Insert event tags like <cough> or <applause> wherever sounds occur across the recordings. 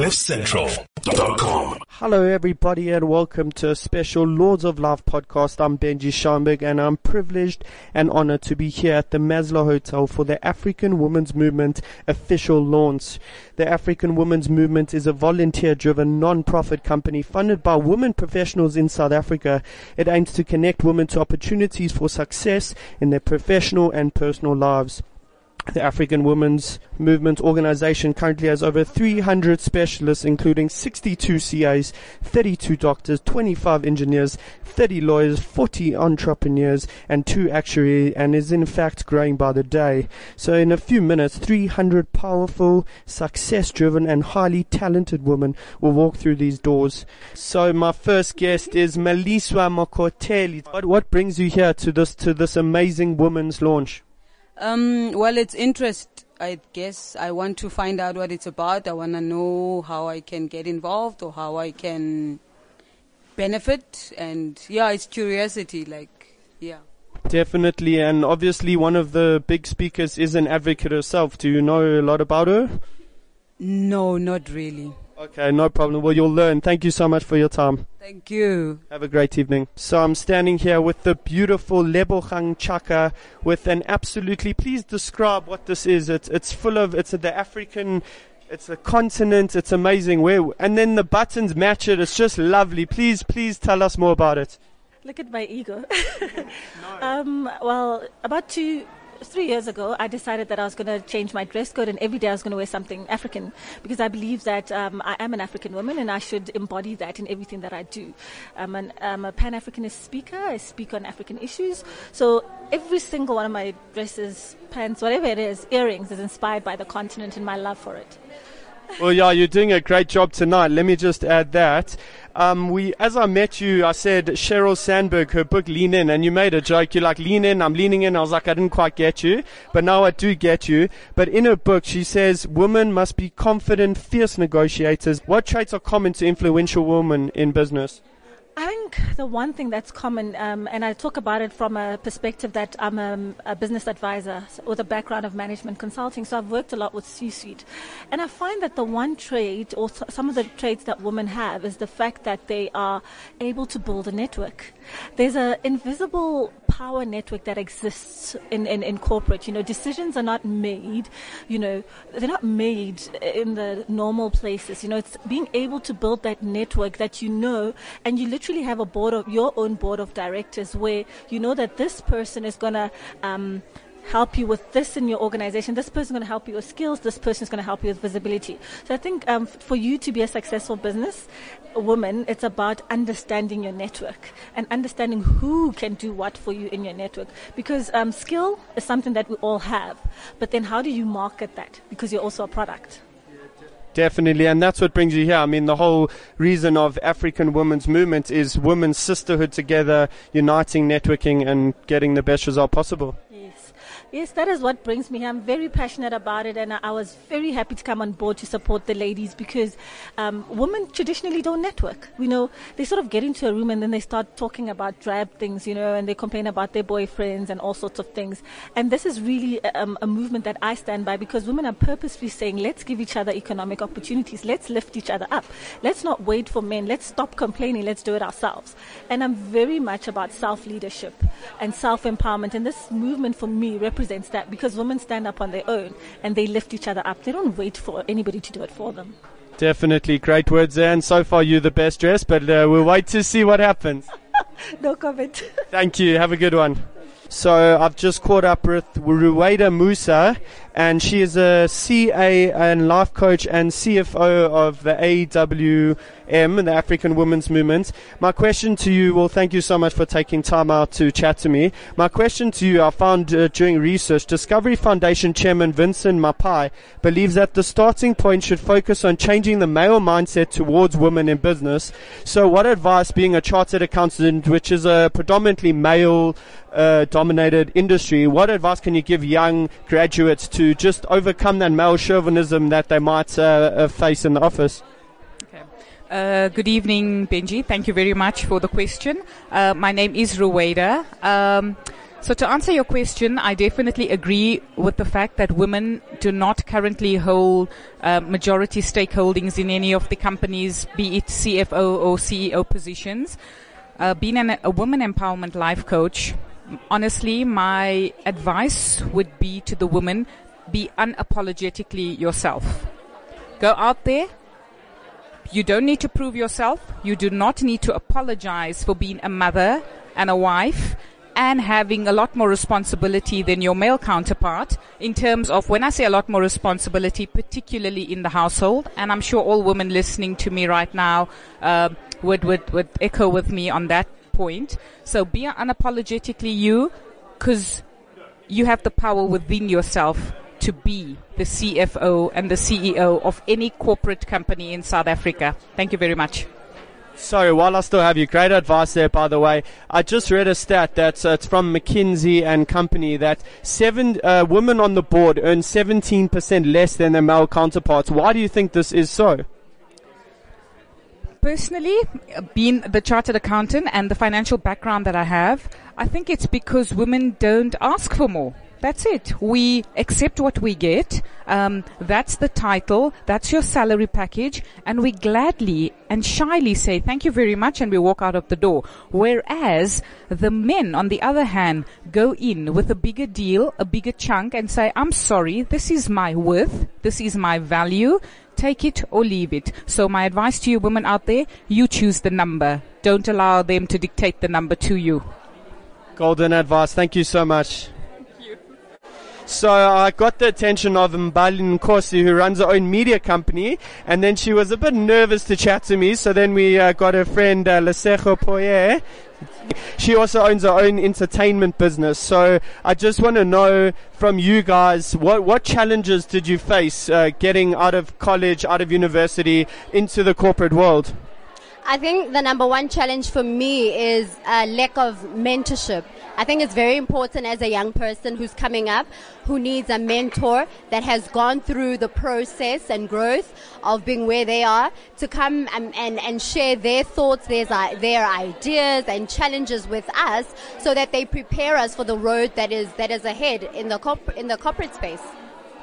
CliffCentral.com. Hello, everybody, and welcome to a special Laws of Life podcast. I'm Benji Schaimberg, and I'm privileged and honored to be here at the Maslow Hotel for the African Women's Movement official launch. The African Women's Movement is a volunteer driven non profit company funded by women professionals in South Africa. It aims to connect women to opportunities for success in their professional and personal lives. The African Women's Movement Organization currently has over 300 specialists, including 62 CAs, 32 doctors, 25 engineers, 30 lawyers, 40 entrepreneurs, and two actuaries, and is in fact growing by the day. So, in a few minutes, 300 powerful, success driven, and highly talented women will walk through these doors. So, my first guest is Meliswa Mokoteli. What, what brings you here to this, to this amazing women's launch? Um, well, it's interest. I guess I want to find out what it's about. I want to know how I can get involved or how I can benefit. And yeah, it's curiosity. Like, yeah. Definitely, and obviously, one of the big speakers is an advocate herself. Do you know a lot about her? No, not really. Okay, no problem. Well, you'll learn. Thank you so much for your time. Thank you. Have a great evening. So I'm standing here with the beautiful Lebogang Chaka with an absolutely, please describe what this is. It's, it's full of, it's the African, it's a continent. It's amazing. Where, and then the buttons match it. It's just lovely. Please, please tell us more about it. Look at my ego. <laughs> um, well, about two, three years ago, I decided that I was going to change my dress code and every day I was going to wear something African because I believe that um, I am an African woman and I should embody that in everything that I do. I'm, an, I'm a Pan Africanist speaker, I speak on African issues. So every single one of my dresses, pants, whatever it is, earrings is inspired by the continent and my love for it. Well, yeah, you're doing a great job tonight. Let me just add that. Um, we, as I met you, I said Sheryl Sandberg, her book Lean In, and you made a joke. You're like, lean in, I'm leaning in. I was like, I didn't quite get you, but now I do get you. But in her book, she says women must be confident, fierce negotiators. What traits are common to influential women in business? I think the one thing that's common, um, and I talk about it from a perspective that I'm a, a, business advisor with a background of management consulting, so I've worked a lot with C-suite, and I find that the one trait, or some of the traits that women have, is the fact that they are able to build a network. There's an invisible power network that exists in, in, in corporate. You know, decisions are not made, you know, they're not made in the normal places. You know, it's being able to build that network that you know, and you literally have a board of your own board of directors where you know that this person is going to um, help you with this in your organization. This person is going to help you with skills. This person is going to help you with visibility. So I think um, for you to be a successful business woman, it's about understanding your network and understanding who can do what for you in your network. Because um, skill is something that we all have, but then how do you market that? Because you're also a product. Definitely, and that's what brings you here. I mean, the whole reason of African women's movement is women's sisterhood together, uniting, networking, and getting the best result possible. Yes, that is what brings me here. I'm very passionate about it, and I was very happy to come on board to support the ladies because um, women traditionally don't network. You know, they sort of get into a room and then they start talking about drab things, you know, and they complain about their boyfriends and all sorts of things. And this is really um, a movement that I stand by because women are purposefully saying, let's give each other economic opportunities, let's lift each other up, let's not wait for men, let's stop complaining, let's do it ourselves. And I'm very much about self leadership and self empowerment, and this movement for me represents represents that because women stand up on their own and they lift each other up. They don't wait for anybody to do it for them. Definitely great words there, and so far you're the best dressed, but uh, we'll wait to see what happens. <laughs> no comment. <laughs> Thank you. Have a good one. So I've just caught up with Ruwaida Musa, and she is a CA and life coach and CFO of the AWM, the African Women's Movement. My question to you, well, thank you so much for taking time out to chat to me. My question to you, I found uh, during research, Discovery Foundation Chairman Vincent Maphai believes that the starting point should focus on changing the male mindset towards women in business. So what advice, being a chartered accountant, which is a predominantly male uh, dominated industry, what advice can you give young graduates to to just overcome that male chauvinism that they might uh, uh, face in the office? Okay. Uh, good evening, Benji. Thank you very much for the question. Uh, my name is Ruwaida. Um, So to answer your question, I definitely agree with the fact that women do not currently hold uh, majority stakeholdings in any of the companies, be it CFO or CEO positions. Uh, being an, a woman empowerment life coach, honestly, my advice would be to the women, be unapologetically yourself. Go out there. You don't need to prove yourself. You do not need to apologize for being a mother and a wife and having a lot more responsibility than your male counterpart in terms of when I say a lot more responsibility, particularly in the household, and I'm sure all women listening to me right now uh, would, would would echo with me on that point. So be unapologetically you, because you have the power within yourself to be the CFO and the CEO of any corporate company in South Africa. Thank you very much. Sorry, while I still have you, great advice there, by the way. I just read a stat that uh, it's from McKinsey and Company that seven uh, women on the board earn 17% less than their male counterparts. Why do you think this is so? Personally, being the chartered accountant and the financial background that I have, I think it's because women don't ask for more. That's it. We accept what we get. Um, that's the title. That's your salary package. And we gladly and shyly say, thank you very much. And we walk out of the door. Whereas the men, on the other hand, go in with a bigger deal, a bigger chunk and say, I'm sorry. This is my worth. This is my value. Take it or leave it. So my advice to you women out there, you choose the number. Don't allow them to dictate the number to you. Golden advice. Thank you so much. So I got the attention of Mbali Nkosi, who runs her own media company, and then she was a bit nervous to chat to me. So then we uh, got her friend uh, Lesejo Poye. She also owns her own entertainment business. So I just want to know from you guys, what what challenges did you face uh, getting out of college, out of university, into the corporate world? I think the number one challenge for me is a lack of mentorship. I think it's very important as a young person who's coming up, who needs a mentor that has gone through the process and growth of being where they are to come and, and, and share their thoughts, their, their ideas and challenges with us so that they prepare us for the road that is, that is ahead in the, corp- in the corporate space.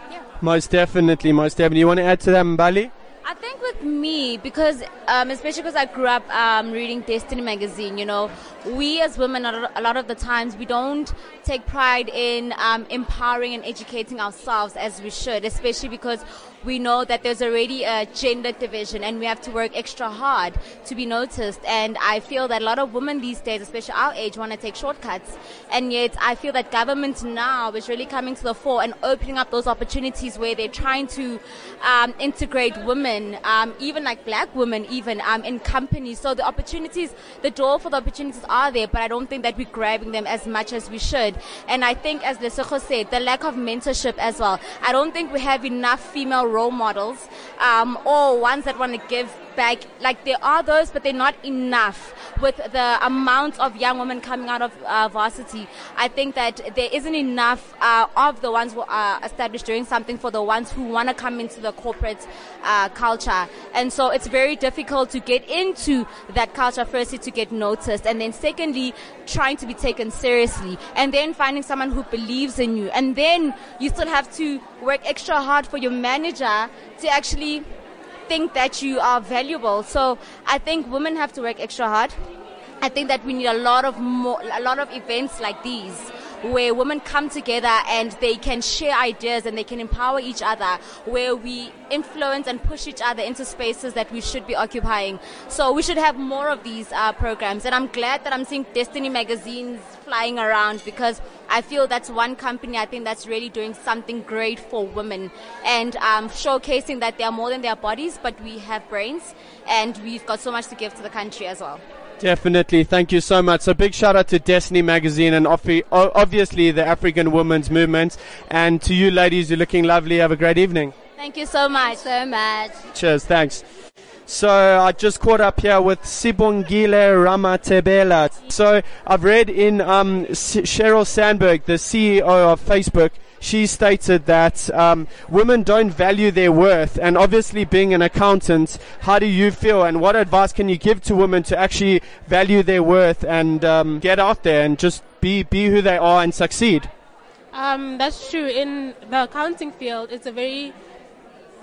Yeah. Most definitely, most definitely. You want to add to that, Mbali? I think with me, because um, especially because I grew up um, reading Destiny magazine, you know, we as women a lot of the times we don't take pride in um, empowering and educating ourselves as we should, especially because we know that there's already a gender division and we have to work extra hard to be noticed. And I feel that a lot of women these days, especially our age, want to take shortcuts. And yet I feel that government now is really coming to the fore and opening up those opportunities where they're trying to um, integrate women, um, even like black women, even um, in companies. So the opportunities, the door for the opportunities are there, but I don't think that we're grabbing them as much as we should. And I think, as Lesejo said, the lack of mentorship as well. I don't think we have enough female role models um, or ones that want to give back. Like there are those, but they're not enough with the amount of young women coming out of uh, varsity. I think that there isn't enough uh, of the ones who are established doing something for the ones who want to come into the corporate uh, culture. And so it's very difficult to get into that culture firstly to get noticed and then secondly trying to be taken seriously and then finding someone who believes in you and then you still have to work extra hard for your manager to actually think that you are valuable. So I think women have to work extra hard. I think that we need a lot of more, a lot of events like these where women come together and they can share ideas and they can empower each other, where we influence and push each other into spaces that we should be occupying. So we should have more of these uh, programs. And I'm glad that I'm seeing Destiny magazines flying around because I feel that's one company I think that's really doing something great for women and um, showcasing that they are more than their bodies, but we have brains and we've got so much to give to the country as well. Definitely. Thank you so much. So big shout out to Destiny Magazine and obviously the African Women's Movement. And to you ladies, you're looking lovely. Have a great evening. Thank you so much. So much. Cheers. Thanks. So I just caught up here with Sibongile Ramatebela. So I've read in um, Sheryl Sandberg, the CEO of Facebook, she stated that um, women don't value their worth. And obviously, being an accountant, how do you feel? And what advice can you give to women to actually value their worth and um, get out there and just be be who they are and succeed? Um, that's true. In the accounting field, it's a very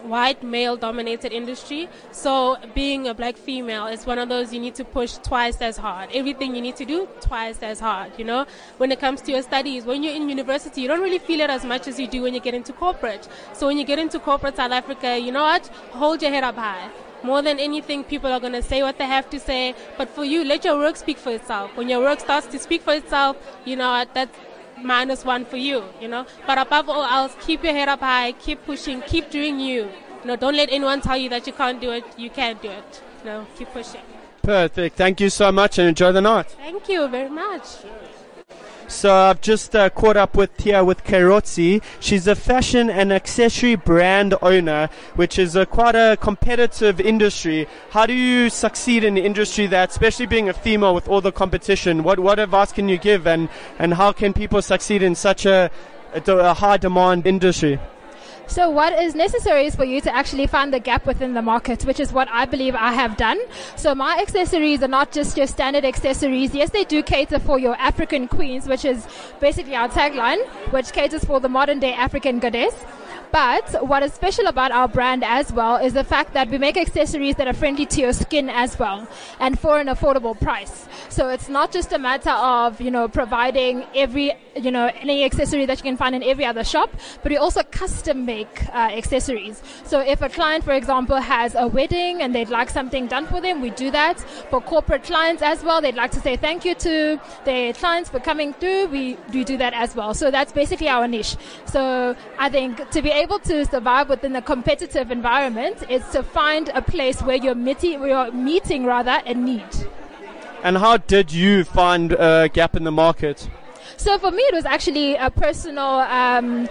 white male dominated industry. So being a black female is one of those you need to push twice as hard. Everything you need to do twice as hard, you know? When it comes to your studies, when you're in university, you don't really feel it as much as you do when you get into corporate. So when you get into corporate South Africa, you know what? Hold your head up high. More than anything, people are going to say what they have to say. But for you, let your work speak for itself. When your work starts to speak for itself, you know what? That's minus one for you, you know. But above all else, keep your head up high, keep pushing, keep doing you. You know, don't let anyone tell you that you can't do it. You can do it. You know, keep pushing. Perfect. Thank you so much and enjoy the night. Thank you very much. So I've just uh, caught up with Tia with Kerotzi. She's a fashion and accessory brand owner, which is a quite a competitive industry. How do you succeed in the industry that, especially being a female with all the competition? What what advice can you give, and and how can people succeed in such a, a, a high demand industry? So what is necessary is for you to actually find the gap within the market, which is what I believe I have done. So my accessories are not just your standard accessories. Yes, they do cater for your African queens, which is basically our tagline, which caters for the modern day African goddess. But what is special about our brand as well is the fact that we make accessories that are friendly to your skin as well and for an affordable price. So it's not just a matter of, you know, providing every, you know, any accessory that you can find in every other shop, but we also custom make uh, accessories. So if a client, for example, has a wedding and they'd like something done for them, we do that. For corporate clients as well, they'd like to say thank you to their clients for coming through, we, we do that as well. So that's basically our niche. So I think to be able to survive within a competitive environment is to find a place where you're meeting, where you're meeting rather a need. And how did you find a gap in the market? So for me, it was actually a personal. Um,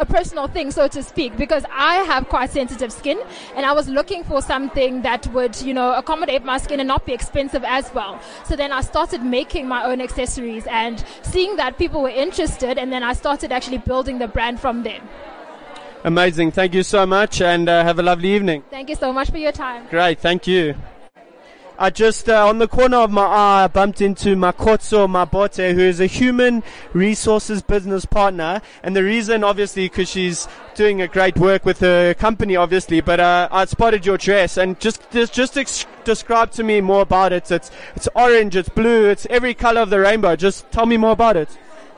a personal thing, so to speak, because I have quite sensitive skin and I was looking for something that would, you know, accommodate my skin and not be expensive as well. So then I started making my own accessories and seeing that people were interested and then I started actually building the brand from there. Amazing. Thank you so much and uh, have a lovely evening. Thank you so much for your time. Great. Thank you. I just, uh, on the corner of my eye, I bumped into Makotso Mabote, who is a human resources business partner. And the reason, obviously, because she's doing a great work with her company, obviously, but uh, I spotted your dress and just, just, just ex- describe to me more about it. It's, it's orange, it's blue, it's every color of the rainbow. Just tell me more about it.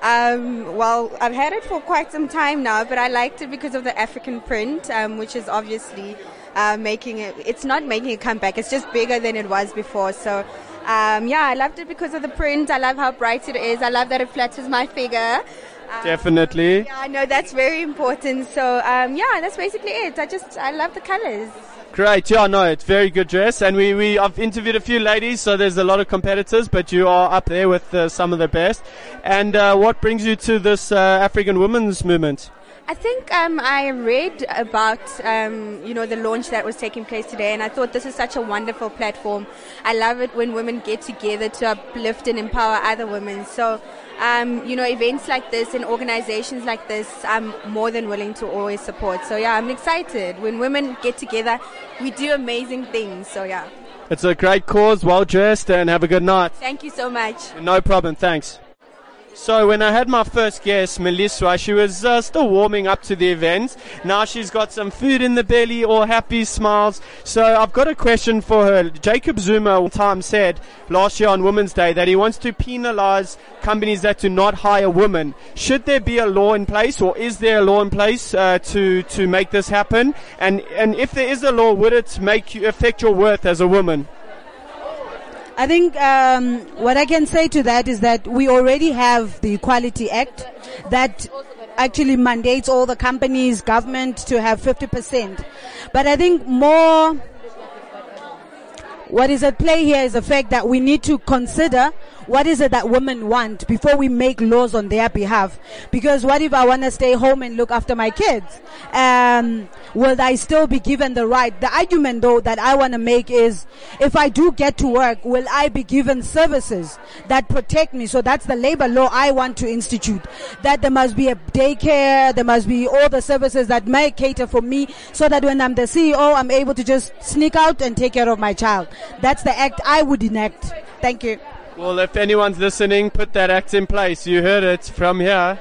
Um, well, I've had it for quite some time now, but I liked it because of the African print, um, which is obviously uh, making it. It's not making a comeback. It's just bigger than it was before. So, um, yeah, I loved it because of the print. I love how bright it is. I love that it flatters my figure. Um, Definitely. Yeah, I know that's very important. So, um, yeah, that's basically it. I just I love the colors. Great, yeah, no, it's very good dress, and we, we I've interviewed a few ladies, so there's a lot of competitors, but you are up there with uh, some of the best. And uh, what brings you to this uh, African women's movement? I think um, I read about um, you know the launch that was taking place today, and I thought this is such a wonderful platform. I love it when women get together to uplift and empower other women. So, um, you know, events like this and organizations like this, I'm more than willing to always support. So yeah, I'm excited when women get together. We do amazing things. So yeah. It's a great cause, well dressed, and have a good night. Thank you so much. No problem, thanks. So when I had my first guest, Melissa, she was uh, still warming up to the event. Now she's got some food in the belly, all happy smiles. So I've got a question for her. Jacob Zuma one time said last year on Women's Day that he wants to penalize companies that do not hire women. Should there be a law in place, or is there a law in place uh, to to make this happen? And and if there is a law, would it make you affect your worth as a woman? I think um, what I can say to that is that we already have the Equality Act that actually mandates all the companies, government to have 50%. But I think more what is at play here is the fact that we need to consider what is it that women want before we make laws on their behalf. Because what if I want to stay home and look after my kids? Um, will I still be given the right? The argument though that I want to make is if I do get to work, will I be given services that protect me? So that's the labor law I want to institute. That there must be a daycare, there must be all the services that may cater for me so that when I'm the CEO, I'm able to just sneak out and take care of my child. That's the act I would enact. Thank you. Well, if anyone's listening, put that act in place. You heard it from here.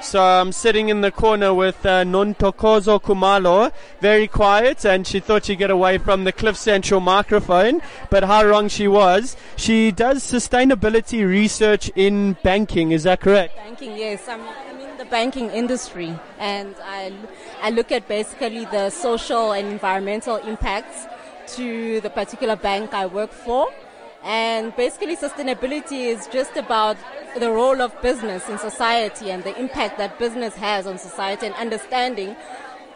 So I'm sitting in the corner with uh, Nontokozo Kumalo, very quiet, and she thought she'd get away from the Cliff Central microphone, but how wrong she was. She does sustainability research in banking, is that correct? Banking, yes. I'm, I'm in the banking industry, and I, I look at basically the social and environmental impacts to the particular bank I work for. And basically, sustainability is just about the role of business in society and the impact that business has on society and understanding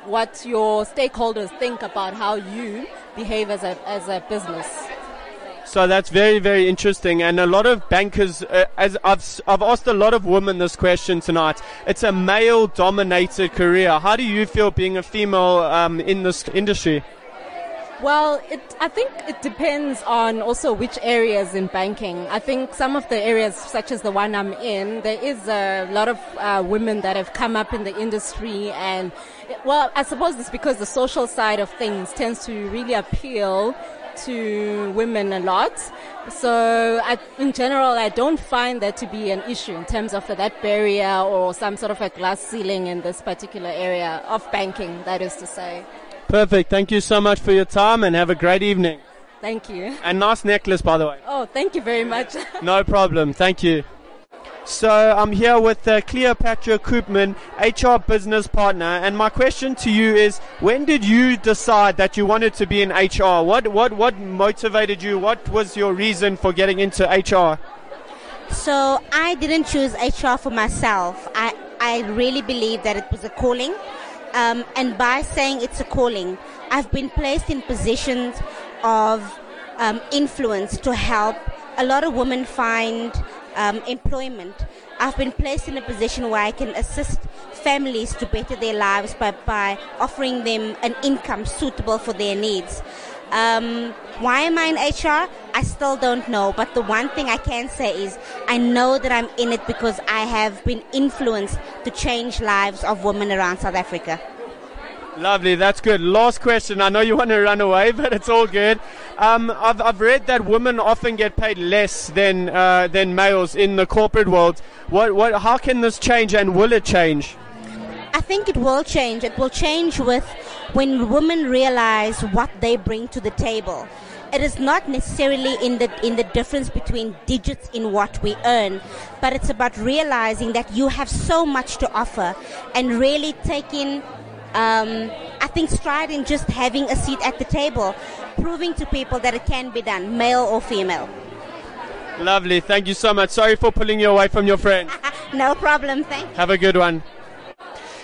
what your stakeholders think about how you behave as a, as a business. So that's very, very interesting. And a lot of bankers, uh, as I've, I've asked a lot of women this question tonight, it's a male dominated career. How do you feel being a female um, in this industry? Well, it, I think it depends on also which areas in banking. I think some of the areas, such as the one I'm in, there is a lot of uh, women that have come up in the industry, and well, I suppose it's because the social side of things tends to really appeal to women a lot. So, I, in general, I don't find that to be an issue in terms of that barrier or some sort of a glass ceiling in this particular area of banking. That is to say. Perfect. Thank you so much for your time and have a great evening. Thank you. And nice necklace, by the way. Oh, thank you very much. <laughs> no problem. Thank you. So I'm here with uh, Cleopatra Koopman, HR business partner, and my question to you is: When did you decide that you wanted to be in HR? What what what motivated you? What was your reason for getting into HR? So I didn't choose HR for myself. I I really believe that it was a calling. Um, and by saying it's a calling, I've been placed in positions of um, influence to help a lot of women find um, employment. I've been placed in a position where I can assist families to better their lives by, by offering them an income suitable for their needs. Um, why am I in HR? I still don't know. But the one thing I can say is I know that I'm in it because I have been influenced to change lives of women around South Africa. Lovely, that's good. Last question. I know you want to run away, <laughs> but it's all good. Um, I've, I've read that women often get paid less than uh, than males in the corporate world. What, what, how can this change, and will it change? I think it will change. It will change with when women realize what they bring to the table. It is not necessarily in the in the difference between digits in what we earn, but it's about realizing that you have so much to offer and really taking um, I think stride in just having a seat at the table, proving to people that it can be done, male or female. Lovely. Thank you so much. Sorry for pulling you away from your friend. <laughs> no problem. Thank you. Have a good one.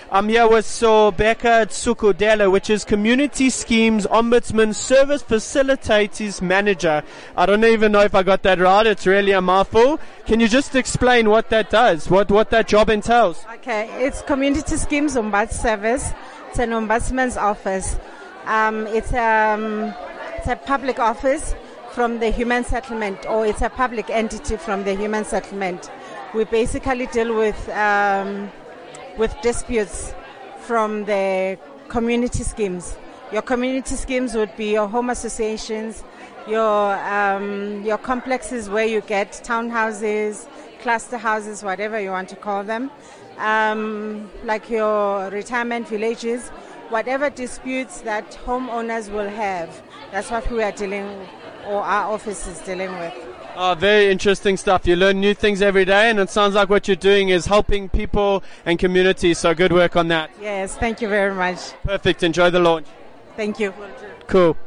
I'm here with Sobeka Tsukudela, which is Community Schemes Ombudsman Service Facilitators Manager. I don't even know if I got that right. It's really a mouthful. Can you just explain what that does, what, what that job entails? Okay, it's Community Schemes Ombuds Service. It's an ombudsman's office. Um, it's, um, it's a public office from the human settlement, or it's a public entity from the human settlement. We basically deal with um, with disputes from the community schemes. Your community schemes would be your home associations, your um, your complexes where you get townhouses, cluster houses, whatever you want to call them, um, like your retirement villages, whatever disputes that homeowners will have. That's what we are dealing, or our office is dealing with. Oh, very interesting stuff. You learn new things every day, and it sounds like what you're doing is helping people and communities. So good work on that. Yes, thank you very much. Perfect. Enjoy the launch. Thank you. Cool.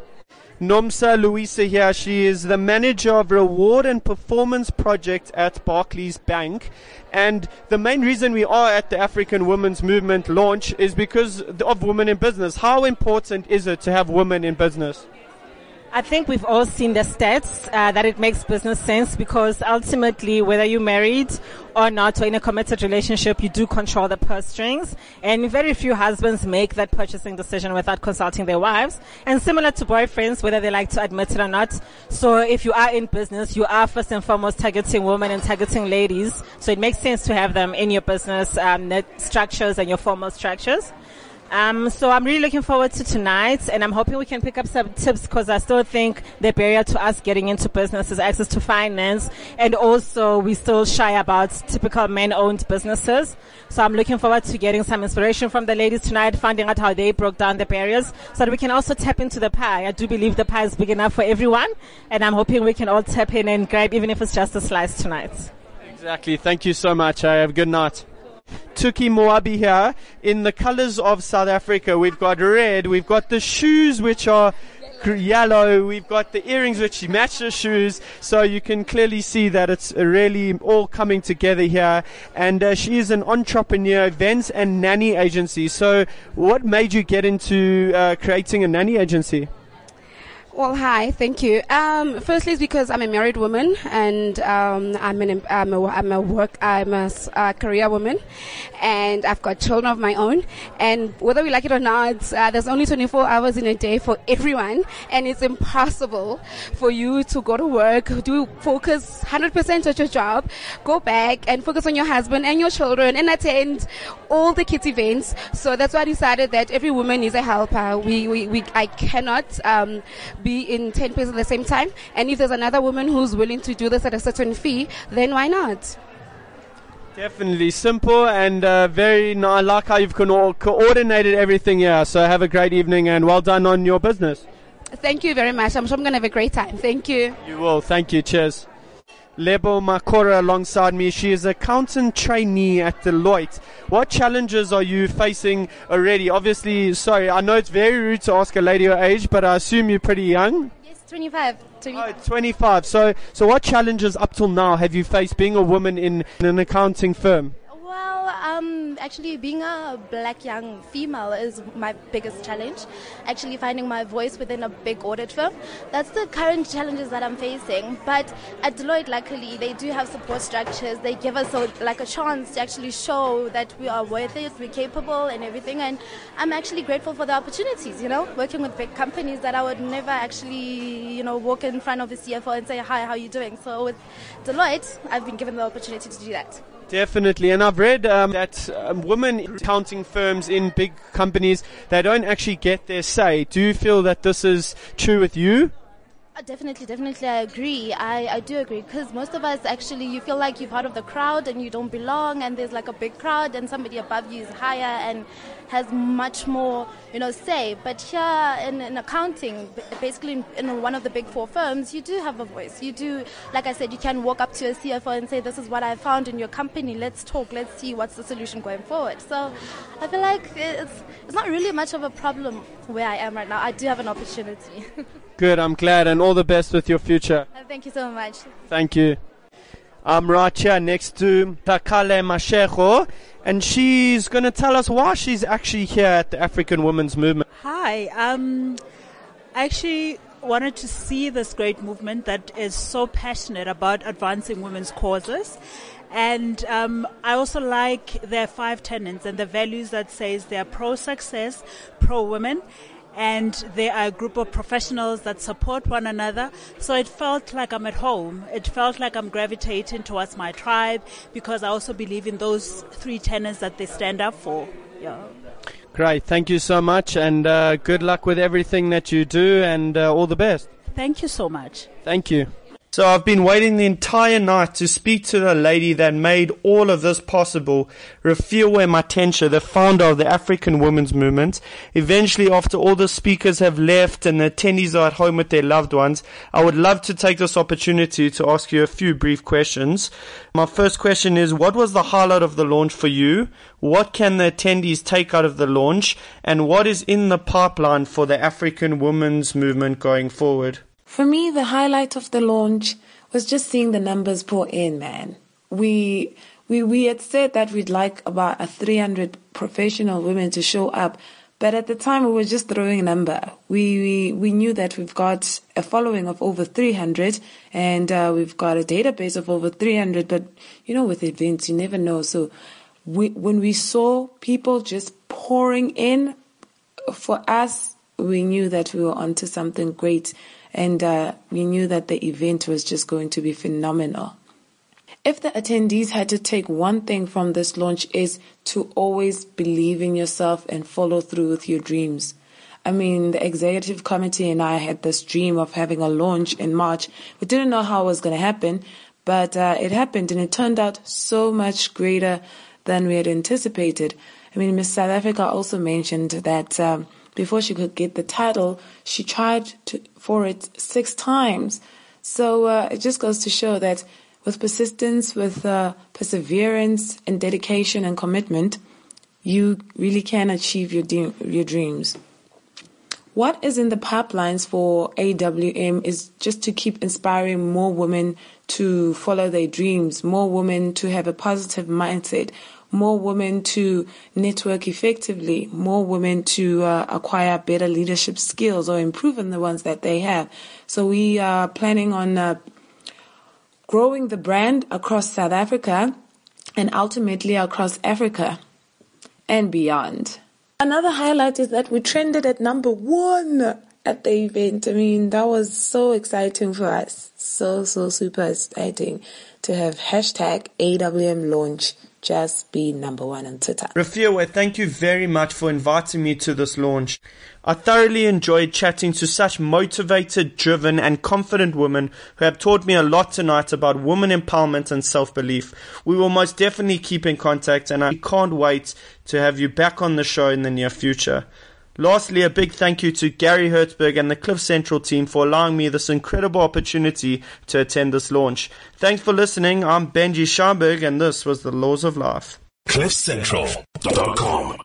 Nomsa Louisa here. She is the manager of reward and performance project at Barclays Bank. And the main reason we are at the African Women's Movement launch is because of women in business. How important is it to have women in business? I think we've all seen the stats uh, that it makes business sense because ultimately, whether you're married or not, or in a committed relationship, you do control the purse strings. And very few husbands make that purchasing decision without consulting their wives. And similar to boyfriends, whether they like to admit it or not. So if you are in business, you are first and foremost targeting women and targeting ladies. So it makes sense to have them in your business um, structures and your formal structures. Um, so I'm really looking forward to tonight, and I'm hoping we can pick up some tips because I still think the barrier to us getting into business is access to finance, and also we still shy about typical men-owned businesses. So I'm looking forward to getting some inspiration from the ladies tonight, finding out how they broke down the barriers, so that we can also tap into the pie. I do believe the pie is big enough for everyone, and I'm hoping we can all tap in and grab, even if it's just a slice tonight. Exactly. Thank you so much. I have a good night. Tuki Moabi here in the colors of South Africa. We've got red, we've got the shoes which are yellow, we've got the earrings which match the shoes, so you can clearly see that it's really all coming together here. And uh, she is an entrepreneur, events and nanny agency. So, what made you get into uh, creating a nanny agency? Well, hi, thank you. Um, firstly, it's because I'm a married woman and um, I'm, an, I'm, a, I'm a work, I'm a, career woman, and I've got children of my own. And whether we like it or not, uh, there's only 24 hours in a day for everyone, and it's impossible for you to go to work, do focus 100% at your job, go back and focus on your husband and your children, and attend all the kids events. So that's why I decided that every woman is a helper. We, we, we I cannot um, be in 10 places at the same time. And if there's another woman who's willing to do this at a certain fee, then why not? Definitely simple and uh, very. No, I like how you've co- coordinated everything here. So have a great evening and well done on your business. Thank you very much. I'm sure I'm going to have a great time. Thank you. You will. Thank you. Cheers. Lebo Makora alongside me. She is accountant trainee at Deloitte. What challenges are you facing already? Obviously, sorry, I know it's very rude to ask a lady her age, but I assume you're pretty young. Yes, 25. 25. Oh, 25. So, so what challenges up till now have you faced being a woman in, in an accounting firm? Well, um, actually, being a black young female is my biggest challenge. Actually, finding my voice within a big audit firm. That's the current challenges that I'm facing. But at Deloitte, luckily, they do have support structures. They give us a, like a chance to actually show that we are worth it, we're capable, and everything. And I'm actually grateful for the opportunities. You know, working with big companies that I would never actually, you know, walk in front of a CFO and say, "Hi, how are you doing?" So with Deloitte, I've been given the opportunity to do that. Definitely, and I've read um, that um, women in accounting firms in big companies they don't actually get their say. Do you feel that this is true with you? Uh, definitely, definitely, I agree. I, I do agree because most of us actually, you feel like you're part of the crowd and you don't belong, and there's like a big crowd, and somebody above you is higher, and has much more, you know, say. But here in, in accounting, basically in, in, one of the big four firms, you do have a voice. You do, like I said, you can walk up to a CFO and say, "This is what I found in your company. Let's talk. Let's see what's the solution going forward." So, I feel like it's it's not really much of a problem where I am right now. I do have an opportunity. <laughs> Good. I'm glad, and all the best with your future. Uh, thank you so much. Thank you. I'm right here next to Takale Mashego, and she's going to tell us why she's actually here at the African Women's Movement. Hi. Um, I actually wanted to see this great movement that is so passionate about advancing women's causes. And um, I also like their five tenets and the values that says they are pro success, pro women, and they are a group of professionals that support one another. So it felt like I'm at home. It felt like I'm gravitating towards my tribe because I also believe in those three tenets that they stand up for. Yeah. Great. Thank you so much and uh, good luck with everything that you do and uh, all the best. Thank you so much. Thank you. So I've been waiting the entire night to speak to the lady that made all of this possible, Refiloe Matensha, the founder of the African Women's Movement. Eventually, after all the speakers have left and the attendees are at home with their loved ones, I would love to take this opportunity to ask you a few brief questions. My first question is, what was the highlight of the launch for you? What can the attendees take out of the launch? And what is in the pipeline for the African Women's Movement going forward? For me, the highlight of the launch was just seeing the numbers pour in, man. We, we, we had said that we'd like about a 300 professional women to show up But at the time, we were just throwing a number. We, we, we knew that we've got a following of over 300 and uh, we've got a database of over 300. But, you know, with events, you never know. So we, when we saw people just pouring in, for us, we knew that we were onto something great. And uh, we knew that the event was just going to be phenomenal. If the attendees had to take one thing from this launch is to always believe in yourself and follow through with your dreams. I mean, the executive committee and I had this dream of having a launch in March. We didn't know how it was going to happen, but uh, it happened and it turned out so much greater than we had anticipated. I mean, Miss South Africa also mentioned that um, before she could get the title, she tried to, for it six times. So uh, it just goes to show that with persistence, with uh, perseverance and dedication and commitment, you really can achieve your, de- your dreams. What is in the pipelines for AWM is just to keep inspiring more women to follow their dreams, more women to have a positive mindset, more women to network effectively, more women to uh, acquire better leadership skills or improve on the ones that they have. So we are planning on uh, growing the brand across South Africa and ultimately across Africa and beyond. Another highlight is that we trended at number one at the event. I mean, that was so exciting for us. So, so super exciting to have hashtag AWM launch just be number one on Twitter. Refiloe, thank you very much for inviting me to this launch. I thoroughly enjoyed chatting to such motivated, driven, and confident women who have taught me a lot tonight about women empowerment and self belief. We will most definitely keep in contact, and I can't wait to have you back on the show in the near future. Lastly, a big thank you to Gary Hertzberg and the Cliff Central team for allowing me this incredible opportunity to attend this launch. Thanks for listening. I'm Benji Schaimberg and this was The Laws of Life. CliffCentral.com